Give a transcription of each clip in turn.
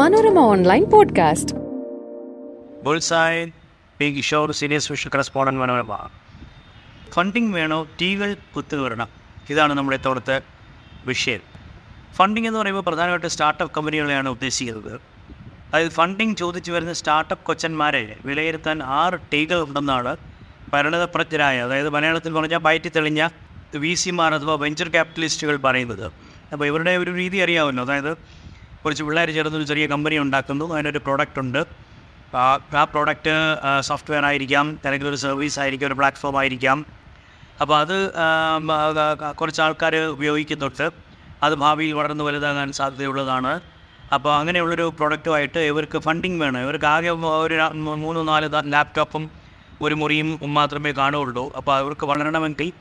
Manorama online podcast. Bullseye P Kishore senior special correspondent Manorama. Funding വേണോ? ടീകൾ കുത്തുകയറണം ഇതാണ് നമ്മുടെ ഇത്തവണത്തെ വിഷയം. ഫണ്ടിങ് എന്ന് പറയുമ്പോൾ പ്രധാനമായിട്ട് സ്റ്റാർട്ടപ്പ് കമ്പനികളെയാണ് ഉദ്ദേശിക്കുന്നത്. അതായത് ഫണ്ടിങ് ചോദിച്ചു വരുന്ന സ്റ്റാർട്ടപ്പ് കൊച്ചന്മാരെ വിലയിരുത്താൻ ആറ് ടീകൾ ഉണ്ടെന്നാണ് പരിണതപ്രജ്ഞരായ അതായത് മലയാളത്തിൽ പറഞ്ഞാൽ പയറ്റി തെളിഞ്ഞ വി സിമാർ അഥവാ വെഞ്ചർ ക്യാപിറ്റലിസ്റ്റുകൾ പറയുന്നത്. അപ്പോൾ ഇവരുടെ ഒരു രീതി അറിയാമല്ലോ. അതായത് കുറച്ച് പിള്ളേർ ചേർന്ന് ഒരു ചെറിയ കമ്പനി ഉണ്ടാക്കുന്നു. അതിനൊരു പ്രോഡക്റ്റ് ഉണ്ട്. ആ പ്രോഡക്റ്റ് സോഫ്റ്റ്വെയർ ആയിരിക്കാം. അല്ലെങ്കിൽ ഒരു സർവീസ് ആയിരിക്കാം. ഒരു പ്ലാറ്റ്ഫോം ആയിരിക്കാം. അപ്പോൾ അത് കുറച്ച് ആൾക്കാർ ഉപയോഗിക്കുന്നുണ്ട്. അത് ഭാവിയിൽ വളർന്ന് വലുതാകാൻ സാധ്യതയുള്ളതാണ്. അപ്പോൾ അങ്ങനെയുള്ളൊരു പ്രോഡക്റ്റുമായിട്ട് ഇവർക്ക് ഫണ്ടിങ് വേണം. ഇവർക്ക് ആകെ ഒരു മൂന്ന് നാല് ലാപ്ടോപ്പും ഒരു മുറിയും മാത്രമേ കാണുകയുള്ളൂ. അപ്പോൾ അവർക്ക് വളരണമെങ്കിൽ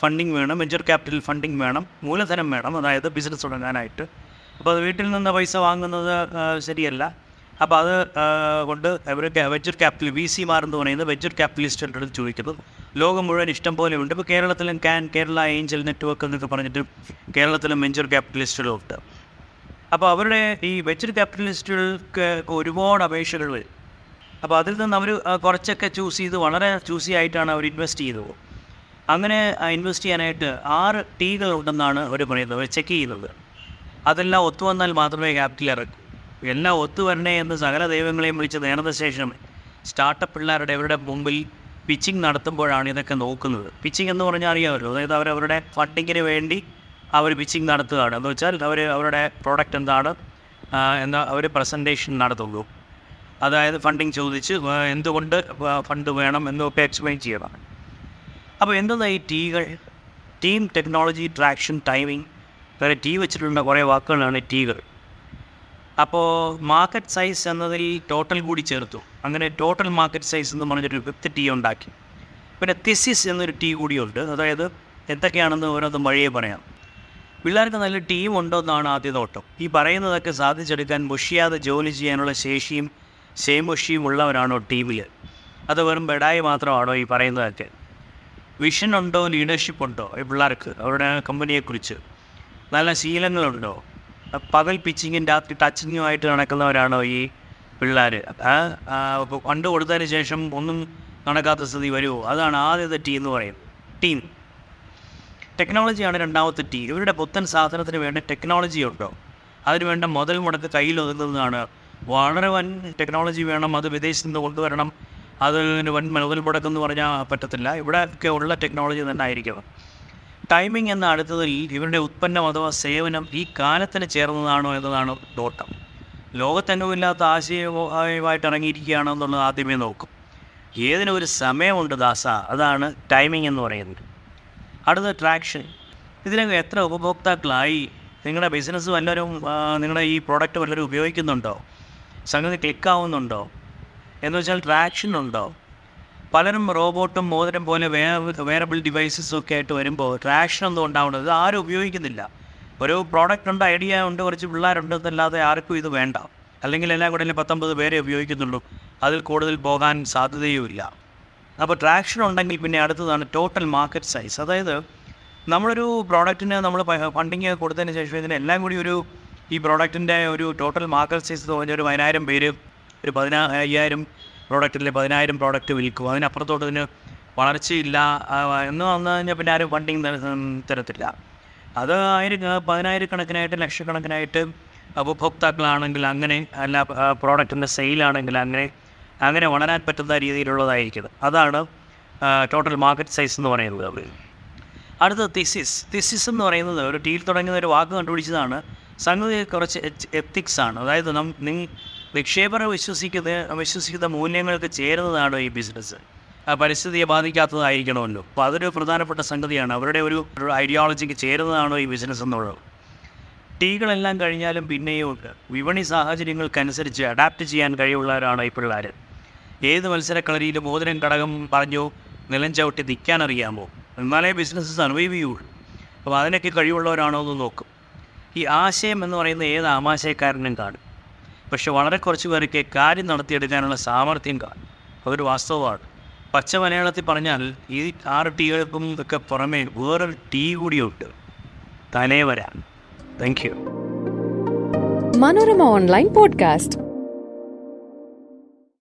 ഫണ്ടിങ് വേണം. വെഞ്ചർ ക്യാപിറ്റൽ ഫണ്ടിങ് വേണം. മൂലധനം വേണം. അതായത് ബിസിനസ് തുടങ്ങാനായിട്ട്. അപ്പോൾ വീട്ടിൽ നിന്ന് പൈസ വാങ്ങുന്നത് ശരിയല്ല. അപ്പോൾ അത് കൊണ്ട് അവർ വെഞ്ചർ ക്യാപിറ്റൽ വി സി എന്ന് പറയുന്നത് വെഞ്ചർ ക്യാപിറ്റലിസ്റ്റുകളുടെ അടുത്ത് ചോദിക്കുന്നു. ലോകം മുഴുവൻ ഇഷ്ടം പോലെ ഉണ്ട്. ഇപ്പോൾ കേരളത്തിലും ക്യാൻ കേരള ഏഞ്ചൽ നെറ്റ്വർക്ക് എന്നൊക്കെ പറഞ്ഞിട്ട് കേരളത്തിലും വെഞ്ചർ ക്യാപിറ്റലിസ്റ്റുകളും ഉണ്ട് അപ്പോൾ അവരുടെ ഈ വെഞ്ചർ ക്യാപിറ്റലിസ്റ്റുകൾക്ക് ഒരുപാട് അപേക്ഷകൾ വരും. അപ്പോൾ അതിൽ നിന്ന് അവർ കുറച്ചൊക്കെ ചൂസ് ചെയ്ത് വളരെ ചൂസി ആയിട്ടാണ് അവർ ഇൻവെസ്റ്റ് ചെയ്തത്. അങ്ങനെ ഇൻവെസ്റ്റ് ചെയ്യാനായിട്ട് ആറ് ടീകൾ ഉണ്ടെന്നാണ് അവർ പറയുന്നത്. അവർ ചെക്ക് ചെയ്യുന്നത്. അതെല്ലാം ഒത്തു വന്നാൽ മാത്രമേ ക്യാപിറ്റൽ ഇറക്കൂ. എല്ലാം ഒത്തുവരണേ എന്ന് സകല ദൈവങ്ങളെയും വിളിച്ച് നേർന്ന ശേഷം സ്റ്റാർട്ടപ്പ് പിള്ളേരുടെ അവരുടെ മുമ്പിൽ പിച്ചിങ് നടത്തുമ്പോഴാണ് ഇതൊക്കെ നോക്കുന്നത്. പിച്ചിങ് എന്ന് പറഞ്ഞാൽ അറിയാമല്ലോ അതായത് അവരവരുടെ ഫണ്ടിങ്ങിന് വേണ്ടി അവർ പിച്ചിങ് നടത്തുകയാണ്. എന്ന് വെച്ചാൽ അവർ അവരുടെ പ്രോഡക്റ്റ് എന്താണ് എന്താ അവർ പ്രസന്റേഷൻ നടത്തുള്ളൂ അതായത് ഫണ്ടിങ് ചോദിച്ച് എന്തുകൊണ്ട് ഫണ്ട് വേണം എന്നൊക്കെ എക്സ്പ്ലെയിൻ ചെയ്യണം. അപ്പോൾ എന്താണ് ഈ ടീകൾ? ടീം ടെക്നോളജി ട്രാക്ഷൻ ടൈമിംഗ് വേറെ ടീ വെച്ചിട്ടുള്ള കുറേ വാക്കുകളാണ് ടീകൾ അപ്പോൾ മാർക്കറ്റ് സൈസ് എന്നതിൽ ടോട്ടൽ കൂടി ചേർത്തു. അങ്ങനെ ടോട്ടൽ മാർക്കറ്റ് സൈസ് എന്ന് പറഞ്ഞൊരു ഫിഫ്ത്ത് ടീ ഉണ്ടാക്കി. പിന്നെ തിസിസ് എന്നൊരു ടീ കൂടിയുണ്ട് അതായത് എന്തൊക്കെയാണെന്ന് ഓരോന്നും വഴിയെ പറയാം. പിള്ളേർക്ക് നല്ല ടീം ഉണ്ടോ എന്നാണ് ആദ്യ നോട്ടം ഈ പറയുന്നതൊക്കെ സാധിച്ചെടുക്കാൻ മുഷിയാതെ ജോലി ചെയ്യാനുള്ള ശേഷിയും ശേമുഷിയും ഉള്ളവരാണോ ടീമിൽ അത് വെറും ബെഡായി മാത്രമാണോ ഈ പറയുന്നതൊക്കെ. വിഷൻ ഉണ്ടോ ലീഡർഷിപ്പ് ഉണ്ടോ ഈ പിള്ളേർക്ക്? അവരുടെ കമ്പനിയെക്കുറിച്ച് നല്ല ശീലങ്ങളുണ്ടോ? പകൽ പിച്ചിങ്ങും രാത്രി ടച്ചിങ്ങുമായിട്ട് നടക്കുന്നവരാണോ ഈ പിള്ളേർ കണ്ടു കൊടുത്തതിന് ശേഷം ഒന്നും നടക്കാത്ത സ്ഥിതി വരുമോ അതാണ് ആദ്യത്തെ ടീം എന്ന് പറയും. ടീം ടെക്നോളജിയാണ് രണ്ടാമത്തെ ടീ ഇവരുടെ പുത്തൻ സാധനത്തിന് വേണ്ട ടെക്നോളജി ഉണ്ടോ? അതിന് വേണ്ട മുതൽ മുടക്ക് കയ്യിൽ ഒതുങ്ങുന്നതാണ്. വളരെ വൻ ടെക്നോളജി വേണം. അത് വിദേശത്ത് നിന്ന് കൊണ്ടുവരണം. അതിന് വൻ മുതൽ മുടക്കെന്ന് പറഞ്ഞാൽ പറ്റത്തില്ല. ഇവിടെയൊക്കെ ഉള്ള ടെക്നോളജി തന്നെ ആയിരിക്കണം ടൈമിംഗ് എന്ന അടുത്തതിൽ ഇവരുടെ ഉത്പന്നം അഥവാ സേവനം ഈ കാലത്തിന് ചേർന്നതാണോ എന്നതാണ് നോട്ടം. ലോകത്തെങ്ങുമില്ലാത്ത ആശയമായിട്ട് ഇറങ്ങിയിരിക്കുകയാണോ എന്നുള്ളത് ആദ്യമേ നോക്കും. ഏതിനും ഒരു സമയമുണ്ട് ദാസ? അതാണ് ടൈമിംഗ് എന്ന് പറയുന്നത്. അടുത്ത ട്രാക്ഷൻ ഇതിനകം എത്ര ഉപഭോക്താക്കളായി? നിങ്ങളുടെ ബിസിനസ് വല്ലവരും നിങ്ങളുടെ ഈ പ്രോഡക്റ്റ് വല്ലവരും ഉപയോഗിക്കുന്നുണ്ടോ? സംഗതി ക്ലിക്കാവുന്നുണ്ടോ എന്ന് വെച്ചാൽ ട്രാക്ഷൻ ഉണ്ടോ? പലരും റോബോട്ടും മോതിരം പോലെ വേറബിൾ ഡിവൈസസും ഒക്കെ ആയിട്ട് വരുമ്പോൾ ട്രാക്ഷൻ ഒന്നും ഉണ്ടാവുന്നത് ആരും ഉപയോഗിക്കുന്നില്ല. ഒരു പ്രോഡക്റ്റ് ഉണ്ട് ഐഡിയ ഉണ്ട് കുറച്ച് പിള്ളേരുണ്ട് എന്നല്ലാതെ ആർക്കും ഇത് വേണ്ട. അല്ലെങ്കിൽ എല്ലാം കൂടെ പത്തൊമ്പത് പേരെ ഉപയോഗിക്കുന്നുള്ളൂ. അതിൽ കൂടുതൽ പോകാൻ സാധ്യതയുമില്ല. അപ്പോൾ ട്രാക്ഷൻ ഉണ്ടെങ്കിൽ പിന്നെ അടുത്തതാണ് ടോട്ടൽ മാർക്കറ്റ് സൈസ് അതായത് നമ്മളൊരു പ്രോഡക്റ്റിന് നമ്മൾ ഫണ്ടിങ് കൊടുത്തതിന് ശേഷം ഇതിന് എല്ലാം കൂടി ഒരു ഈ പ്രോഡക്റ്റിന്റെ ഒരു ടോട്ടൽ മാർക്കറ്റ് സൈസ് പറഞ്ഞാൽ ഒരു പതിനായിരം പേര് ഒരു പതിനാ അയ്യായിരം പ്രോഡക്റ്റിലെ പതിനായിരം പ്രോഡക്റ്റ് വിൽക്കും. അതിനപ്പുറത്തോട്ട് ഇതിന് വളർച്ചയില്ല. എന്ന് വന്നു കഴിഞ്ഞാൽ പിന്നെ ആരും ഫണ്ടിങ് തരത്തില്ല. അത് ആയിരം പതിനായിരക്കണക്കിനായിട്ട് ലക്ഷക്കണക്കിനായിട്ട് ഉപഭോക്താക്കളാണെങ്കിൽ അങ്ങനെ അല്ല പ്രോഡക്റ്റിന്റെ സെയിലാണെങ്കിൽ അങ്ങനെ അങ്ങനെ വളരാൻ പറ്റുന്ന രീതിയിലുള്ളതായിരിക്കും. അതാണ് ടോട്ടൽ മാർക്കറ്റ് സൈസ് എന്ന് പറയുന്നത് അവർ അടുത്ത തിസിസ് തിസിസ് എന്ന് പറയുന്നത് ഒരു ടീൽ തുടങ്ങുന്ന ഒരു വാക്ക് കണ്ടുപിടിച്ചതാണ്. സംഗതി കുറച്ച് എത്തിക്സ് ആണ്. അതായത് നം നി നിക്ഷേപകർ വിശ്വസിക്കുന്ന വിശ്വസിക്കുന്ന മൂല്യങ്ങൾക്ക് ചേരുന്നതാണ് ഈ ബിസിനസ് ആ പരിസ്ഥിതിയെ ബാധിക്കാത്തതായിരിക്കണമല്ലോ. അപ്പോൾ അതൊരു പ്രധാനപ്പെട്ട സംഗതിയാണ്. അവരുടെ ഒരു ഐഡിയോളജിക്ക് ചേരുന്നതാണോ ഈ ബിസിനസ് എന്നുള്ളത്. ടീകളെല്ലാം കഴിഞ്ഞാലും പിന്നെയും ഉണ്ട്. വിപണി സാഹചര്യങ്ങൾക്കനുസരിച്ച് അഡാപ്റ്റ് ചെയ്യാൻ കഴിവുള്ളവരാണ് ഈ പിള്ളേർ ഏത് മത്സരക്കളരിയിലും മോതിരം ഘടകം പറഞ്ഞു നിലം ചവിട്ടി നിൽക്കാൻ അറിയാമോ? എന്നാലേ ബിസിനസ് സർവൈവ് ചെയ്യുള്ളൂ. അപ്പോൾ അതിനൊക്കെ കഴിവുള്ളവരാണോ എന്ന് നോക്കും. ഈ ആശയം എന്ന് പറയുന്ന ഏത് ആമാശയക്കാരനും കാണും. പക്ഷെ വളരെ കുറച്ച് പേർക്ക് കാര്യം നടത്തിയെടുക്കാനുള്ള സാമർഥ്യം കാണും അതൊരു വാസ്തവമാണ്. പച്ച മലയാളത്തിൽ പറഞ്ഞാൽ ഈ ആറ് ടീകൾക്കും ഒക്കെ പുറമെ വേറൊരു ടീ കൂടിയുണ്ട്. തലേ വരാൻ. Thank you Manorama online podcast.